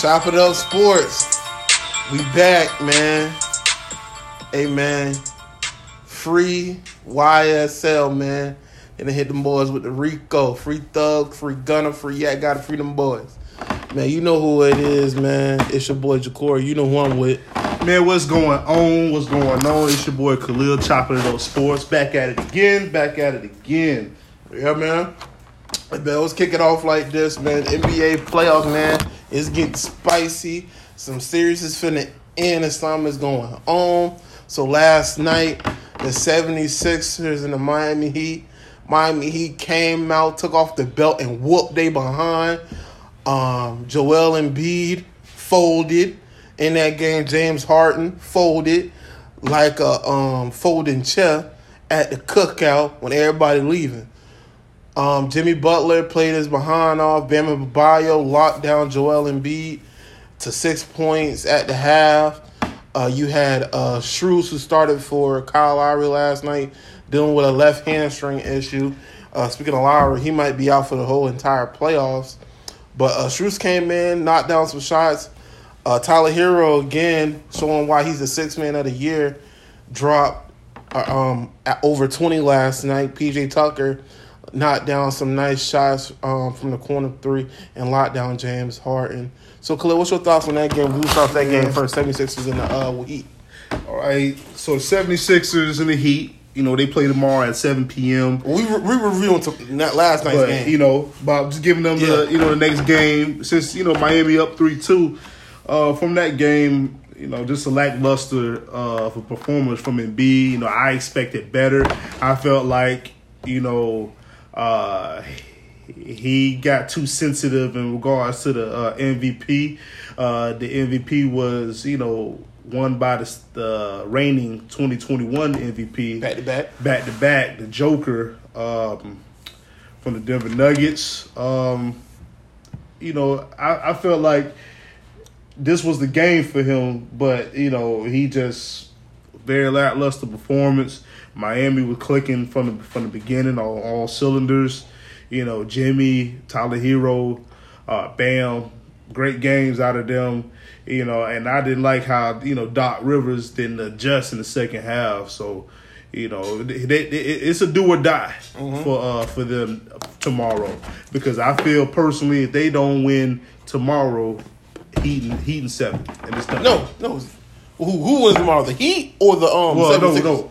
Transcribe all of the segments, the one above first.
Chop it up sports. We back, man. Hey man. Free YSL, man. And they hit them boys with the Rico. Free thug, free Gunna, free yeah, gotta free them boys. Man, you know who it is, man. It's your boy Ja'Cory. You know who I'm with. Man, what's going on? What's going on? It's your boy Khalil chopping it up sports. Back at it again. Back at it again. Yeah, man. Man, let's kick it off like this, man. NBA playoffs, man. It's getting spicy. Some series is finna end and something is going on. So last night, the 76ers and the Miami Heat. Miami Heat came out, took off the belt, and whooped they behind. Um, Joel Embiid folded in that game. James Harden folded like a um, folding chair at the cookout when everybody leaving. Um, Jimmy Butler played his behind off. Bam Adebayo locked down Joel Embiid to six points at the half. Uh, you had uh, Strus, who started for Kyle Lowry last night, dealing with a left hamstring issue. Uh, speaking of Lowry, he might be out for the whole entire playoffs. But uh, Strus came in, knocked down some shots. Uh, Tyler Herro again, showing why he's the sixth man of the year, dropped uh, um, at over 20 last night. PJ Tucker knocked down some nice shots um, from the corner three and locked down James Harden. So, Khalil, what's your thoughts on that game? Who starts that game first? 76ers in the uh, Heat. All right. So, 76ers in the Heat. You know, they play tomorrow at 7 p.m. We re- we reviewing to, that last night's But, game. you know, about just giving them the, you know, the next game. Since, you know, Miami up 3-2. Uh, from that game, you know, just a lackluster uh, of a performance from Embiid. You know, I expected better. I felt like, you know, uh, he got too sensitive in regards to the uh, MVP. Uh, the MVP was, you know, won by the, the reigning 2021 MVP Back to back. back to back, the Joker um, from the Denver Nuggets. Um, you know, I, I felt like this was the game for him, but you know, he just very lackluster performance. Miami was clicking from the from the beginning on all cylinders. You know, Jimmy, Tyler Herro, uh, Bam, great games out of them. You know, and I didn't like how you know Doc Rivers didn't adjust in the second half. So, you know, they, they, it's a do or die for uh, for them tomorrow because I feel personally if they don't win tomorrow, Heat and, Heat and seven, and it's done. No, no. Who, who wins tomorrow? The Heat or the um? Well, no, 76ers? no.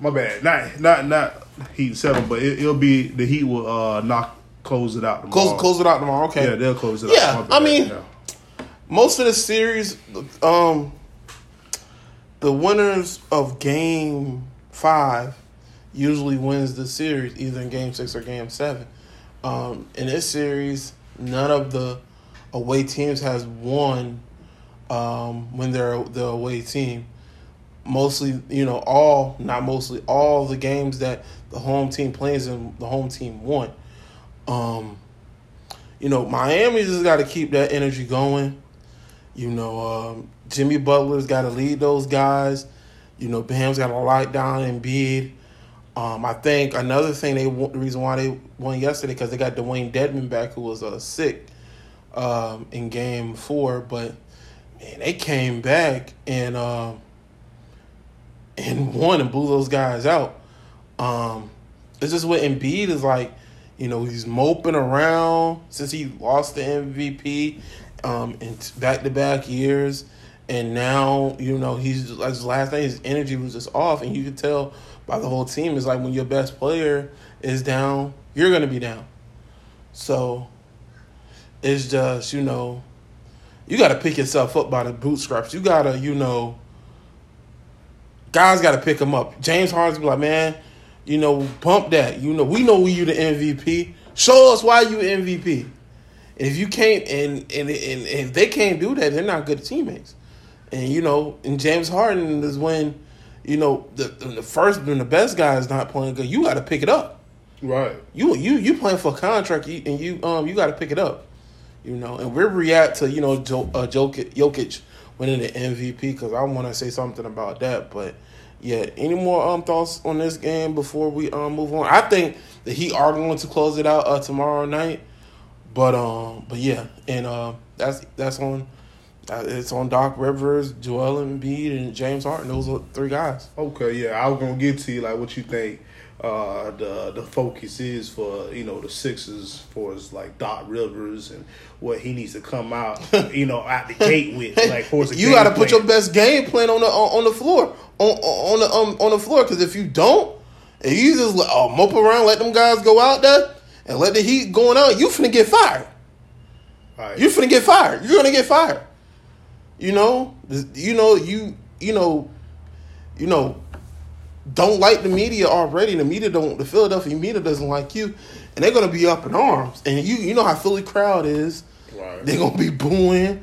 My bad. Not not not Heat seven, but it, it'll be the Heat will uh knock close it out tomorrow. Close, close it out tomorrow. Okay. Yeah, they'll close it Yeah, out. My I mean- Yeah. most of the series, um, the winners of Game Five usually wins the series, either in Game Six or Game Seven. Um, in this series, none of the away teams has won um, when they're the away team. Mostly, you know, all not mostly all the games that the home team plays and the home team won. Um, you know, Miami just got to keep that energy going. You know, um, Jimmy Butler's got to lead those guys. You know, Bam's got to lock down Embiid. Um, I think another thing they the reason why they won yesterday because they got Dewayne Dedmon back who was uh, sick um, in Game Four, but man, they came back and um, and won and blew those guys out. Um, it's just what Embiid is like. You know, he's moping around since he lost the MVP um, in back to back years, and now you know he's like his last night his energy was just off, and you could tell by the whole team. It's like when your best player is down, you're gonna be down. So it's just you know you got to pick yourself up by the bootstraps. You gotta you know guys got to pick him up. James Harden's be like, man, you know, pump that. You know, we know you the MVP. Show us why you MVP. And if you can't, and and, and and if they can't do that, they're not good teammates. And you know, and James Harden is when, you know, the the first when the best guy is not playing good, you got to pick it up. Right. You you you playing for a contract, and you um you got to pick it up. You know, and we react to you know uh, Jokic, winning the MVP because I want to say something about that. But yeah, any more um thoughts on this game before we um move on? I think the he are going to close it out uh, tomorrow night. But um, but yeah, and uh, that's that's on. Uh, it's on Doc Rivers, Joel Embiid, and James Harden. Those are three guys. Okay, yeah, I was gonna get to you like what you think uh, the the focus is for you know the Sixers for his like Doc Rivers and what he needs to come out you know out the gate with like for his you got to put your best game plan on the on, on the floor on on the um, on the floor because if you don't, and you just oh, mope around, let them guys go out there and let the heat going out, you finna get fired. Right. You finna get fired. You're gonna get fired. You know, you know, you you know, you know, don't like the media already. The media don't. The Philadelphia media doesn't like you, and they're gonna be up in arms. And you you know how Philly crowd is. Right. They're gonna be booing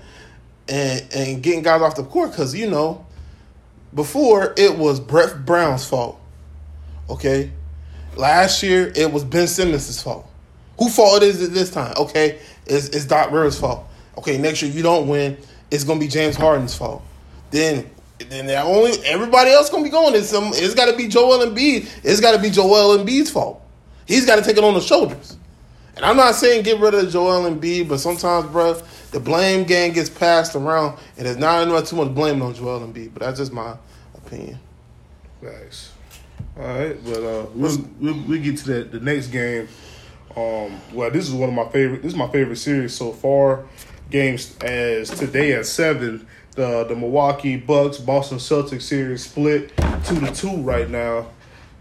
and and getting guys off the court because you know before it was Brett Brown's fault. Okay, last year it was Ben Simmons' fault. Who fault is it this time? Okay, it's, it's Doc Rivers' fault. Okay, next year if you don't win it's gonna be James Harden's fault. Then then that only everybody else gonna be going. It's some it's gotta be Joel Embiid. It's gotta be Joel Embiid's fault. He's gotta take it on the shoulders. And I'm not saying get rid of Joel Embiid, but sometimes, bro, the blame game gets passed around, and there's not enough too much blame on Joel Embiid. But that's just my opinion. Nice. All right, but uh, we'll, we'll, we'll get to that the next game. Um, well, this is one of my favorite. This is my favorite series so far games as today at seven. The the Milwaukee Bucks Boston Celtics series split two to two right now.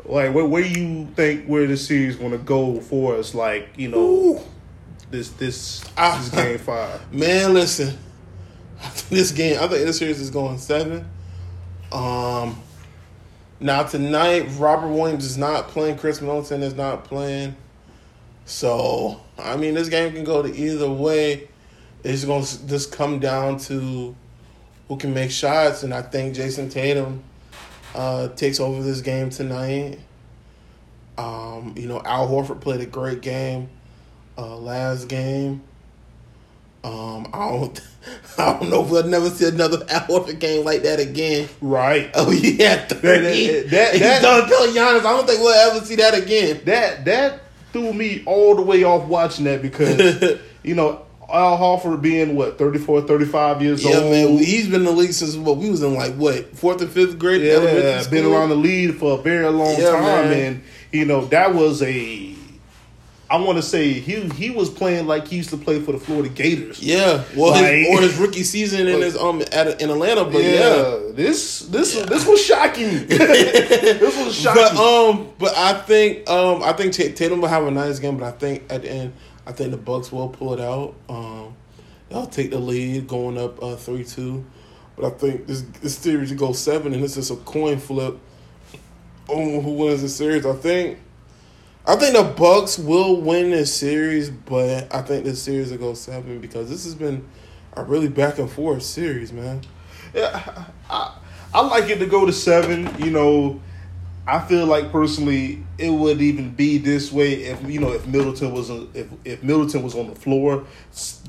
Like where where you think where the series gonna go for us? Like you know Ooh. this this I, this game five. Man, listen, this game I think this series is going seven. Um, now tonight Robert Williams is not playing. Khris Middleton is not playing. So I mean, this game can go to either way it's going to just come down to who can make shots, and I think Jayson Tatum uh, takes over this game tonight. Um, you know, Al Horford played a great game uh, last game. Um, I don't, I don't know if we'll never see another Al Horford game like that again. Right? Oh yeah, thirty. That, that, that, that done kill Giannis. I don't think we'll ever see that again. That that threw me all the way off watching that because you know Al Horford being what 34, 35 years yeah, old. Yeah, man, he's been in the league since what we was in like what fourth and fifth grade. Yeah, been around the league for a very long yeah, time, man. and you know that was a. I want to say he he was playing like he used to play for the Florida Gators. Yeah, well, like, his, or his rookie season in his um at in Atlanta. But yeah, yeah. this this yeah. this was shocking. this was shocking. But um, but I think um I think Tatum will have a nice game, but I think at the end I think the Bucks will pull it out. Um, they'll take the lead going up uh, three two, but I think this this series will go seven, and this is a coin flip on who wins the series. I think. I think the Bucks will win this series, but I think this series will go seven because this has been a really back and forth series, man. Yeah, I, I like it to go to seven. You know, I feel like personally it would even be this way if you know if Middleton was if if Middleton was on the floor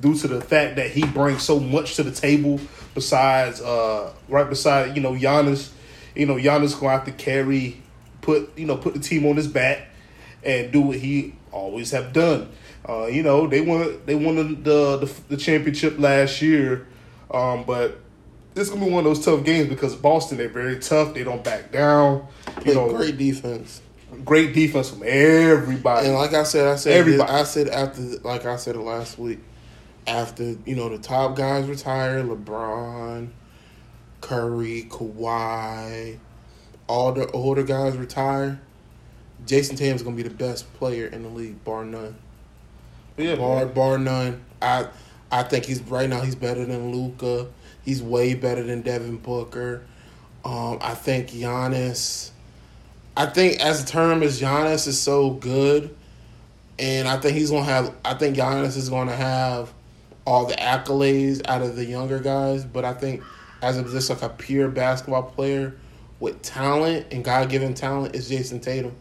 due to the fact that he brings so much to the table besides uh right beside you know Giannis you know Giannis to have to carry put you know put the team on his back and do what he always have done uh you know they won they won the the, the championship last year um but this gonna be one of those tough games because Boston they're very tough. They don't back down. You know, great defense. Great defense from everybody. And like I said, I said everybody. I said after, like I said last week, after you know the top guys retire, LeBron, Curry, Kawhi, all the older guys retire. Jayson Tatum's gonna be the best player in the league, bar none. Yeah, bar man. bar none. I I think he's right now. He's better than Luka. He's way better than Devin Booker. Um, I think Giannis. I think as a term as Giannis is so good, and I think he's gonna have. I think Giannis is gonna have all the accolades out of the younger guys. But I think as a just like a pure basketball player with talent and God given talent is Jayson Tatum.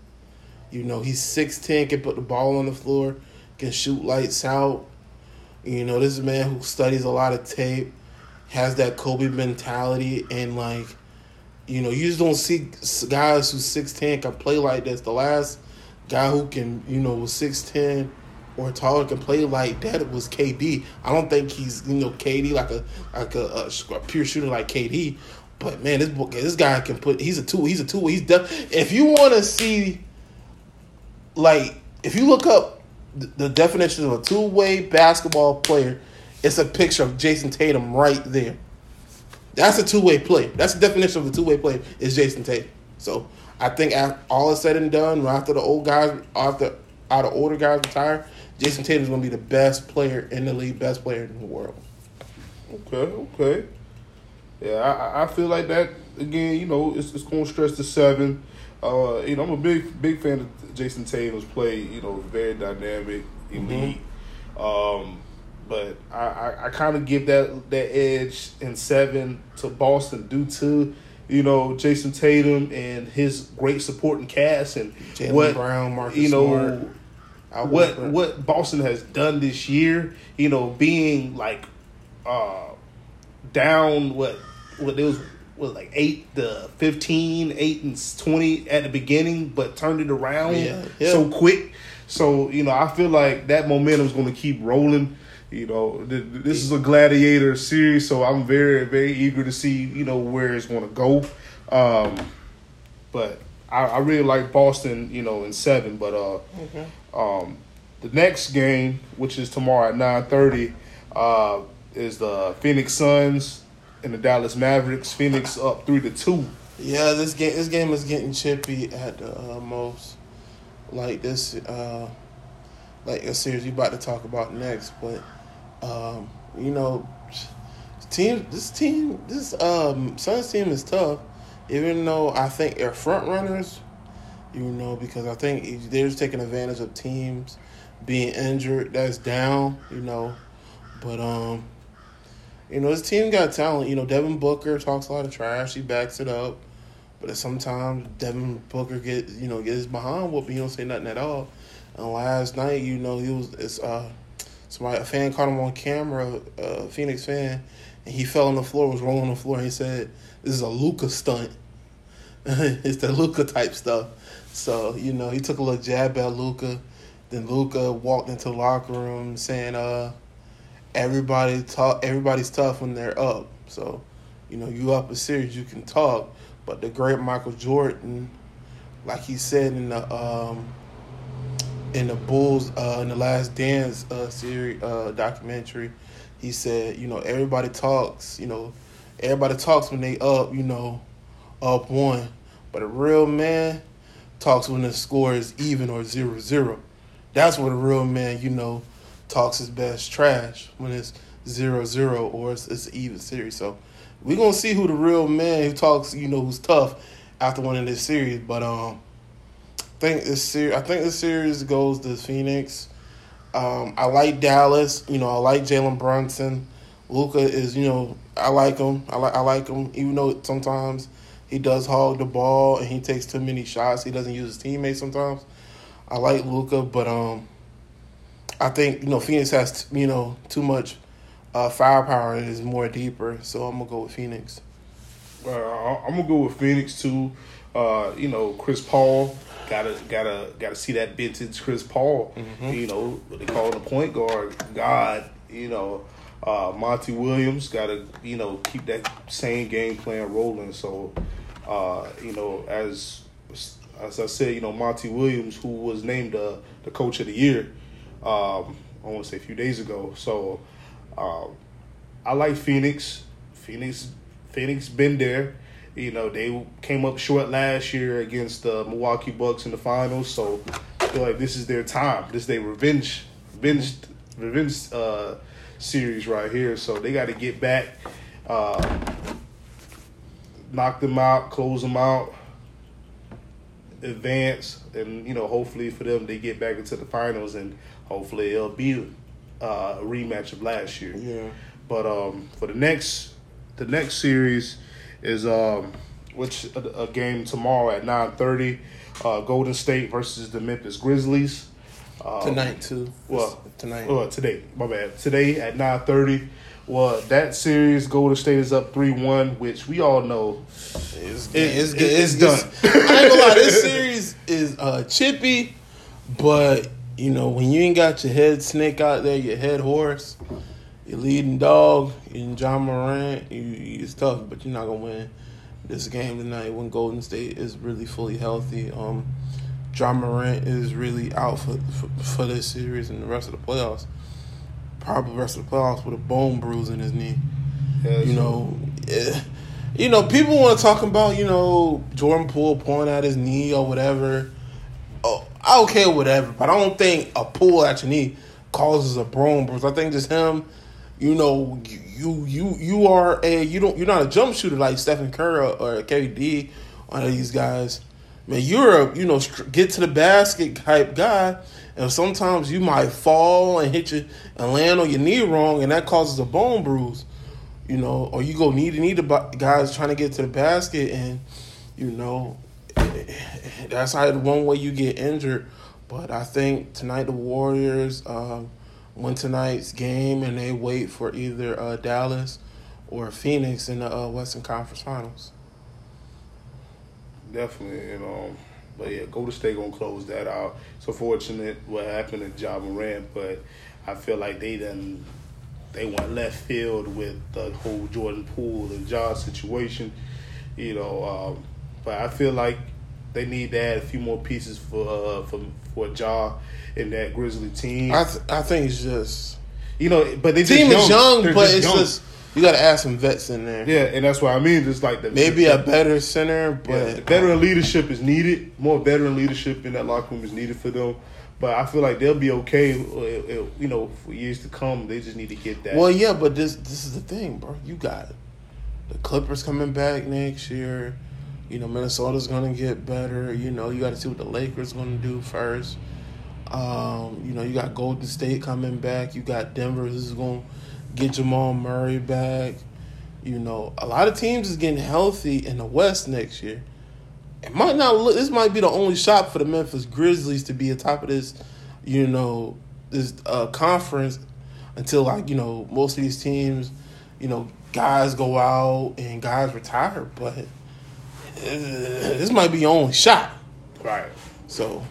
You know, he's six ten, can put the ball on the floor, can shoot lights out. You know, this is a man who studies a lot of tape has that Kobe mentality and like, you know, you just don't see guys who six ten can play like this. The last guy who can, you know, was six ten or taller can play like that was KD. I don't think he's you know KD like a like a, a, pure shooter like KD. But man, this this guy can put. He's a two. He's a two. He's def, if you want to see, like if you look up the, the definition of a two way basketball player, it's a picture of Jayson Tatum right there. That's a two way play. That's the definition of a two way play is Jayson Tatum. So I think after all is said and done, after the old guys, after out of older guys retire, Jayson Tatum is going to be the best player in the league, best player in the world. Okay, okay. Yeah, I, I feel like that again. You know, it's, it's going to stretch to seven. Uh, you know, I'm a big big fan of Jayson Tatum's play. You know, very dynamic, elite. Mm-hmm. Um, but I, I, I kind of give that that edge in seven to Boston due to you know Jayson Tatum and his great supporting cast and Jaylen what Brown, Marcus you know Smart. what what Boston has done this year. You know, being like uh down what what it was was like eight to 15, 8 and twenty at the beginning, but turned it around Yeah, yeah. so quick. So you know, I feel like that momentum is going to keep rolling. You know, th- th- this is a gladiator series, so I'm very, very eager to see you know where it's going to go. Um, but I, I really like Boston, you know, in seven. But uh, um, the next game, which is tomorrow at nine thirty, uh, is the Phoenix Suns and the Dallas Mavericks. Phoenix up three to two. Yeah, this game this game is getting chippy at the uh, most. Like this, uh, like a series we about to talk about next, but um, you know, team this team this um Suns team is tough, even though I think they're front runners. You know, because I think they're just taking advantage of teams being injured that's down. You know, but um. You know, this team got talent. You know, Devin Booker talks a lot of trash. He backs it up. But sometimes Devin Booker get you know gets behind whoop. He don't say nothing at all. And last night, you know, he was it's uh somebody a fan caught him on camera, a Phoenix fan, and he fell on the floor, was rolling on the floor, and he said, "This is a Luka stunt." it's the Luka type stuff. So you know, he took a little jab at Luka. Then Luka walked into the locker room saying, "Uh." everybody talk everybody's tough when they're up. So, you know, you up a series, you can talk. But the great Michael Jordan, like he said in the um in the Bulls uh in the last dance uh series uh documentary, he said, you know, everybody talks, you know, everybody talks when they up, you know, up one. But a real man talks when the score is even or zero zero. That's what a real man, you know, talks his best trash when it's zero zero or it's, it's an even series. So we're gonna see who the real man who talks, you know, who's tough after winning this series. But um, think this series, I think this series goes to Phoenix. Um, I like Dallas. You know, I like Jalen Brunson. Luka is, you know, I like him. I like I like him, even though sometimes he does hog the ball and he takes too many shots. He doesn't use his teammates sometimes. I like Luka, but um. I think you know Phoenix has you know too much uh, firepower and is more deeper, so I'm gonna go with Phoenix. Uh, I'm gonna go with Phoenix too. Uh, you know, Chris Paul gotta gotta gotta see that vintage Chris Paul. Mm-hmm. You know, what they call the point guard God. You know, uh, Monty Williams gotta you know keep that same game plan rolling. So, uh, you know, as as I said, you know Monty Williams, who was named the the coach of the year um, I want to say a few days ago. So um, I like Phoenix. Phoenix, Phoenix been there. You know they came up short last year against the Milwaukee Bucks in the finals. So I feel like this is their time. This is their revenge, revenge, revenge uh, series right here. So they got to get back, uh, knock them out, close them out advance and you know hopefully for them they get back into the finals and hopefully it'll be uh, a rematch of last year. Yeah. But um, for the next the next series is um, which a, a game tomorrow at nine thirty, uh, Golden State versus the Memphis Grizzlies. Um, Tonight too. Well, tonight. Well, today, my bad. Today at nine thirty. Well, that series, Golden State is up three one, which we all know It's, It- it's, it- it's, it's done. I ain't gonna lie, this series is uh, chippy, but you know, when you ain't got your head snake out there, your head horse, your leading dog, in John Morant, you, you, it's tough, but you're not gonna win this game tonight when Golden State is really fully healthy. Um, Ja Morant is really out for, for for this series and the rest of the playoffs. Probably the rest of the playoffs with a bone bruise in his knee. Yeah, You know, eh, you know, people want to talk about you know Jordan Poole pulling out his knee or whatever. Oh, I don't care whatever, but I don't think a pull at your knee causes a bone bruise. I think just him, you know, you you you are a you don't you're not a jump shooter like Stephen Curry or, KD or these guys. Man, you're a you know get to the basket type guy, and sometimes you might fall and hit you and land on your knee wrong, and that causes a bone bruise you know, or you go knee to knee to guys trying to get to the basket, and you know, that's how one way you get injured. But I think tonight the Warriors um, win tonight's game, and they wait for either uh, Dallas or Phoenix in the uh, Western Conference Finals. Definitely, you know. But yeah, Golden State gonna close that out. It's unfortunate what happened to Ja Morant, but I feel like they done they went left field with the whole Jordan Poole and Ja situation. You know, um, but I feel like they need to add a few more pieces for uh, for for Ja in that Grizzly team. I th- I think it's just you know, but they team just is young, They're but it's young. just you got to add some vets in there. yeah, and that's what I mean. Just like the Maybe the, a better center, but Yeah, veteran leadership is needed. More veteran leadership in that locker room is needed for them. But I feel like they'll be okay. uh, uh, You know, for years to come, they just need to get that. Well, yeah, but this this is the thing, bro. You got the Clippers coming back next year. You know, Minnesota's gonna get better. You know, you got to see what the Lakers gonna do first. Um, you know, you got Golden State coming back. You got Denver. This is gonna get Jamal Murray back. You know, a lot of teams is getting healthy in the West next year. It might not look. This might be the only shot for the Memphis Grizzlies to be atop of this. You know, this uh, conference until like you know most of these teams, you know, guys go out and guys retire, but this might be your only shot. right, So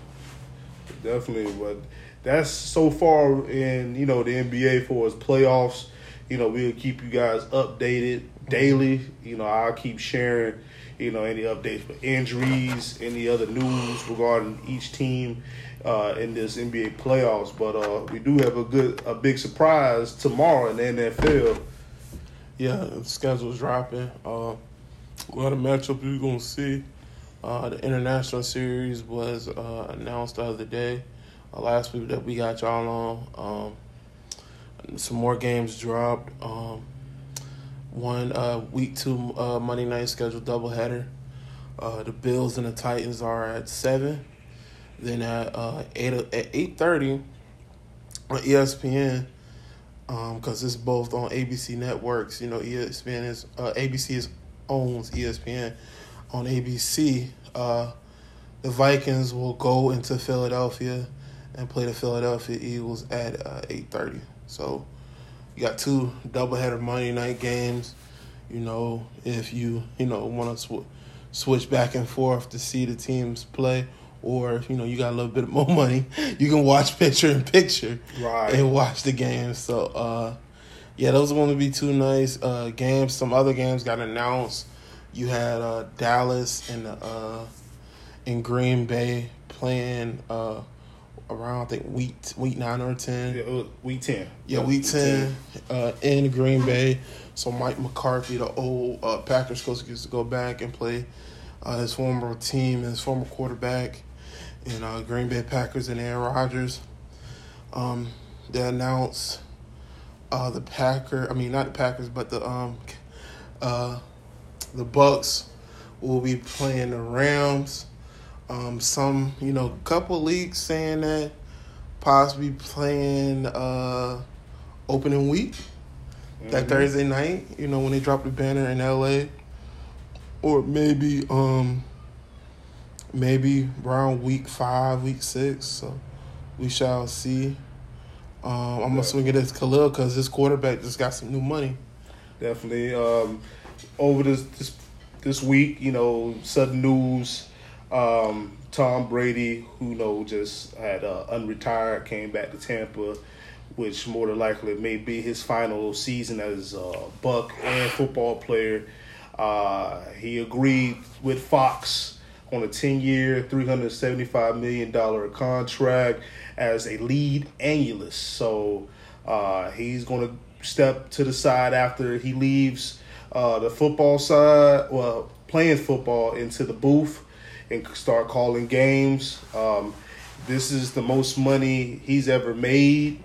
definitely. But that's so far in you know the NBA for its playoffs. You know, we'll keep you guys updated daily. You know, I'll keep sharing. You know, any updates for injuries, any other news regarding each team uh, in this NBA playoffs. But uh, we do have a good, a big surprise tomorrow in the NFL. yeah, the schedule's dropping. Uh, a lot of matchups we're gonna see. Uh, the international series was uh, announced the other day, uh, last week that we got y'all on. Um, some more games dropped. Um, one uh, week two uh, Monday night scheduled doubleheader. Uh, the Bills and the Titans are at seven. Then at uh, eight at eight thirty on ESPN, because it's both on ABC networks. You know, ESPN is ABC is owns ESPN. On ABC, uh, the Vikings will go into Philadelphia and play the Philadelphia Eagles at uh, eight thirty. So you got two doubleheader Monday night games. You know, if you you know want to sw- switch back and forth to see the teams play, or if you know you got a little bit more money, you can watch picture in picture Right. and watch the games. So uh, yeah, those are going to be two nice uh, games. Some other games got announced. You had uh, Dallas and uh, in Green Bay playing uh, around I think week week nine or ten. Yeah, week ten. Yeah, week 10 uh, in Green Bay. So Mike McCarthy, the old uh, Packers coach, gets to go back and play uh, his former team, his former quarterback in uh, Green Bay Packers and Aaron Rodgers. Um, they announced uh, the Packer, I mean not the Packers, but the um, uh, the Bucks will be playing the Rams. Um, some, you know, couple leaks saying that possibly playing uh opening week that Thursday night, you know, when they drop the banner in LA. Or maybe um maybe around week five, week six. So we shall see. Um, I'm gonna swing it as Khalil because his quarterback just got some new money. Definitely. Um, over this, this this week, you know, sudden news. Um, Tom Brady, who you know just had uh, unretired, came back to Tampa, which more than likely may be his final season as a Buck and football player. Uh, he agreed with Fox on a 10 year, $375 million contract as a lead analyst. So uh, he's going to step to the side after he leaves uh, the football side, well, playing football into the booth and start calling games. Um, this is the most money he's ever made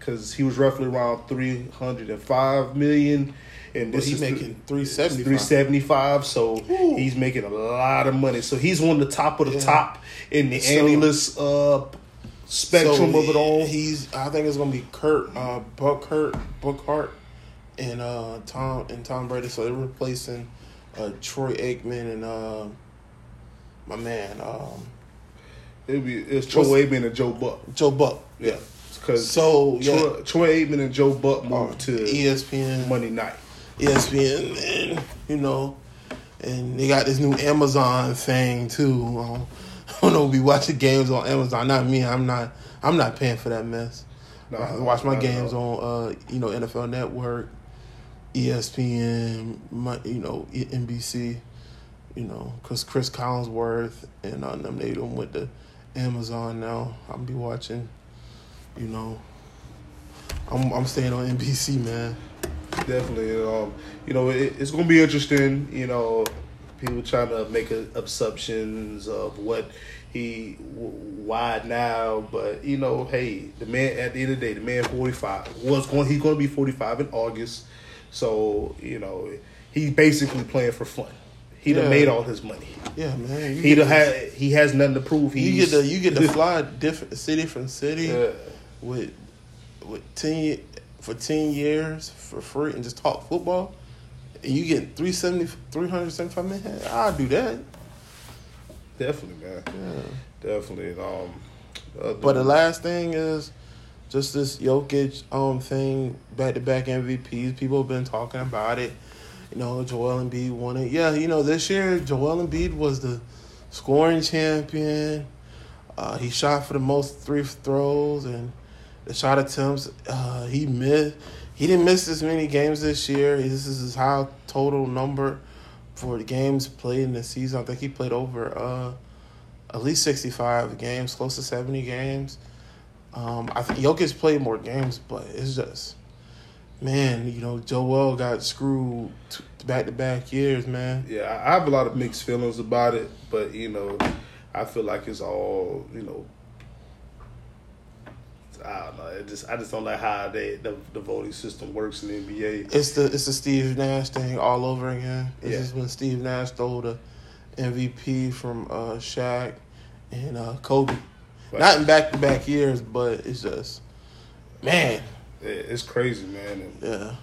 because he was roughly around 305 million and this he is making three seventy. 375 so Ooh. he's making a lot of money so he's on the top of the Yeah. top in the So- analyst uh spectrum of it all He's. I think it's gonna be Kurt, uh, Buck Kurt, Burkhardt, and uh, Tom and Tom Brady. So they're replacing uh, Troy Aikman and uh, my man um, it'll be it's Troy Aikman and Joe Buck Joe Buck. yeah because So yeah, Troy, Troy Aikman and Joe Buck moved to ESPN, Monday night ESPN, and you know, and they got this new Amazon thing too. Um, I don't know. We watching games on Amazon. Not me. I'm not. I'm not paying for that mess. Nah, I watch my games on, uh, you know, NFL Network, ESPN, my, you know, NBC, you know, because Cris Collinsworth and uh, them they them with the Amazon now. I'll be watching, you know. I'm I'm staying on NBC, man. definitely um you know it, it's gonna be interesting you know people trying to make a, assumptions of what he why now but you know hey the man at the end of the day the man 45 was going he's going to be 45 in august so you know he's basically playing for fun he done Yeah. made all his money Yeah, man. He get done to- had he has nothing to prove You get to you get to fly different city from city yeah. With with ten for ten years for free and just talk football. And you get 370, 375 million. I'll do that. definitely man Yeah. definitely um uh, But the last thing is just this Jokic um thing, back to back MVPs. People have been talking about it. You know, Joel Embiid won it. Yeah, you know, this year Joel Embiid was the scoring champion. Uh, he shot for the most three throws and the shot attempts. Uh, he missed. He didn't miss as many games this year. This is his high total number for the games played in the season. I think he played over uh, at least sixty five games, close to seventy games. Um, I think Jokic played more games, but it's just, man, you know, Joel got screwed back to back years, man. Yeah, I have a lot of mixed feelings about it, but you know, I feel like it's all you know. I don't know. It just I just don't like how they the, the voting system works in the NBA. It's the it's the Steve Nash thing all over again. This Yeah. is when Steve Nash stole the MVP from uh, Shaq and uh, Kobe. But Not in back to back years, but it's just, man, it- it's crazy, man. And, yeah.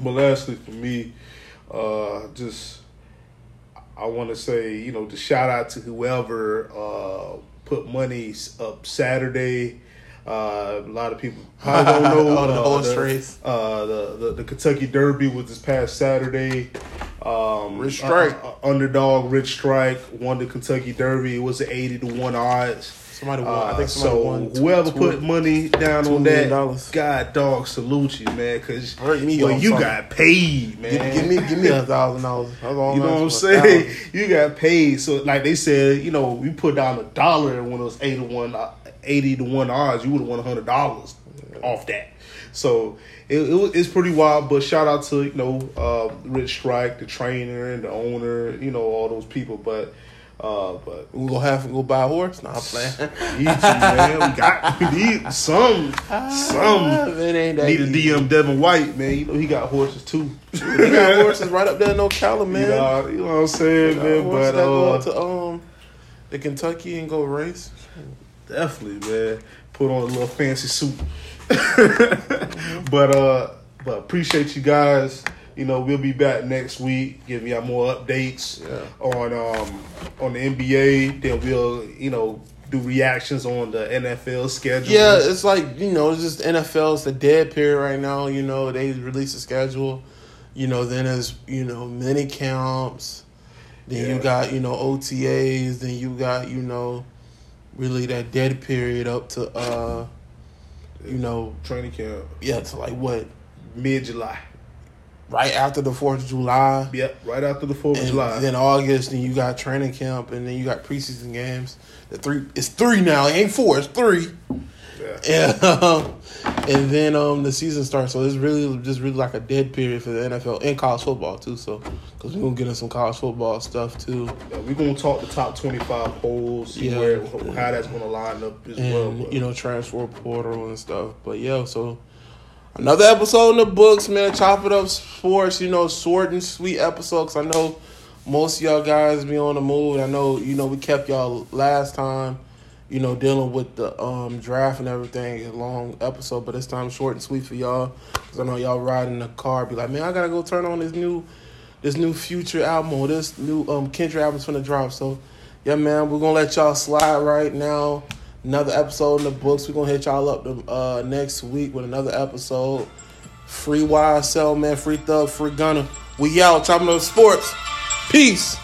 but lastly, for me, uh, just I want to say you know the shout out to whoever uh, put money up Saturday. Uh, a lot of people probably don't know Oh, the uh, horse the- race. Uh, the, the the Kentucky Derby was this past Saturday. Um, Rich Strike. uh, uh, underdog Rich Strike won the Kentucky Derby. It was an eighty to one odds. Somebody won. I think Uh, somebody so won. whoever put money down on that, dollars. God dog, salute you, man. Because well, you something. got paid, man. give, give me give me a thousand dollars. You know what I'm saying? You got paid. So like they said, you know, we put down a dollar when it was eighty to one, uh, eighty to one odds. You would have won hundred dollars off that. So it, it it's pretty wild. But shout out to you know uh, Rich Strike, the trainer and the owner. You know all those people. But uh, but We gonna have to go buy a horse? Nah, I'm playing. easy, man. We got we need some some. it ain't that Need a. DM Devin White, man. You know he got horses too. He got horses right up there in Ocala, man. You know, you know what I'm saying, Uh, man. But that go uh, to um the Kentucky and go race. Definitely, man. Put on a little fancy suit. but uh but appreciate you guys. You know, we'll be back next week, giving y'all more updates Yeah. on um on the NBA. Then we'll, you know, do reactions on the NFL schedule. Yeah, it's like you know, it's just NFL. It's a dead period right now. You know, they release a schedule. You know, then as you know mini camps. Then Yeah. you got you know OTAs. Then you got you know really that dead period up to uh you know Training camp yeah to like what mid July. right after the Fourth of July. Yep, right after the Fourth of July. then August, and you got training camp, and then you got preseason games. The three, it's three now. It ain't four. It's three. Yeah. And, um, and then um, the season starts. So it's really just really like a dead period for the NFL and college football too. So because we're gonna get into some college football stuff too, Yeah, we're gonna talk the top twenty-five polls, see Yeah. where how that's gonna line up as well. but- you know transfer portal and stuff. But yeah, so another episode in the books, man. Chop it up sports. You know, short and sweet episodes. I know most of y'all guys be on the move. I know you know we kept y'all last time. You know, dealing with the um, draft and everything, a long episode, but this time short and sweet for y'all. Cause I know y'all riding the car, be like, man, I gotta go turn on this new, this new future album or this new um Kendrick album's finna drop. So, yeah, man, we're gonna let y'all slide right now. Another episode in the books. We're gonna hit y'all up the, uh, next week with another episode. Free YSL, man. Free Thug, Free Gunna. We out. Chopping up sports. Peace.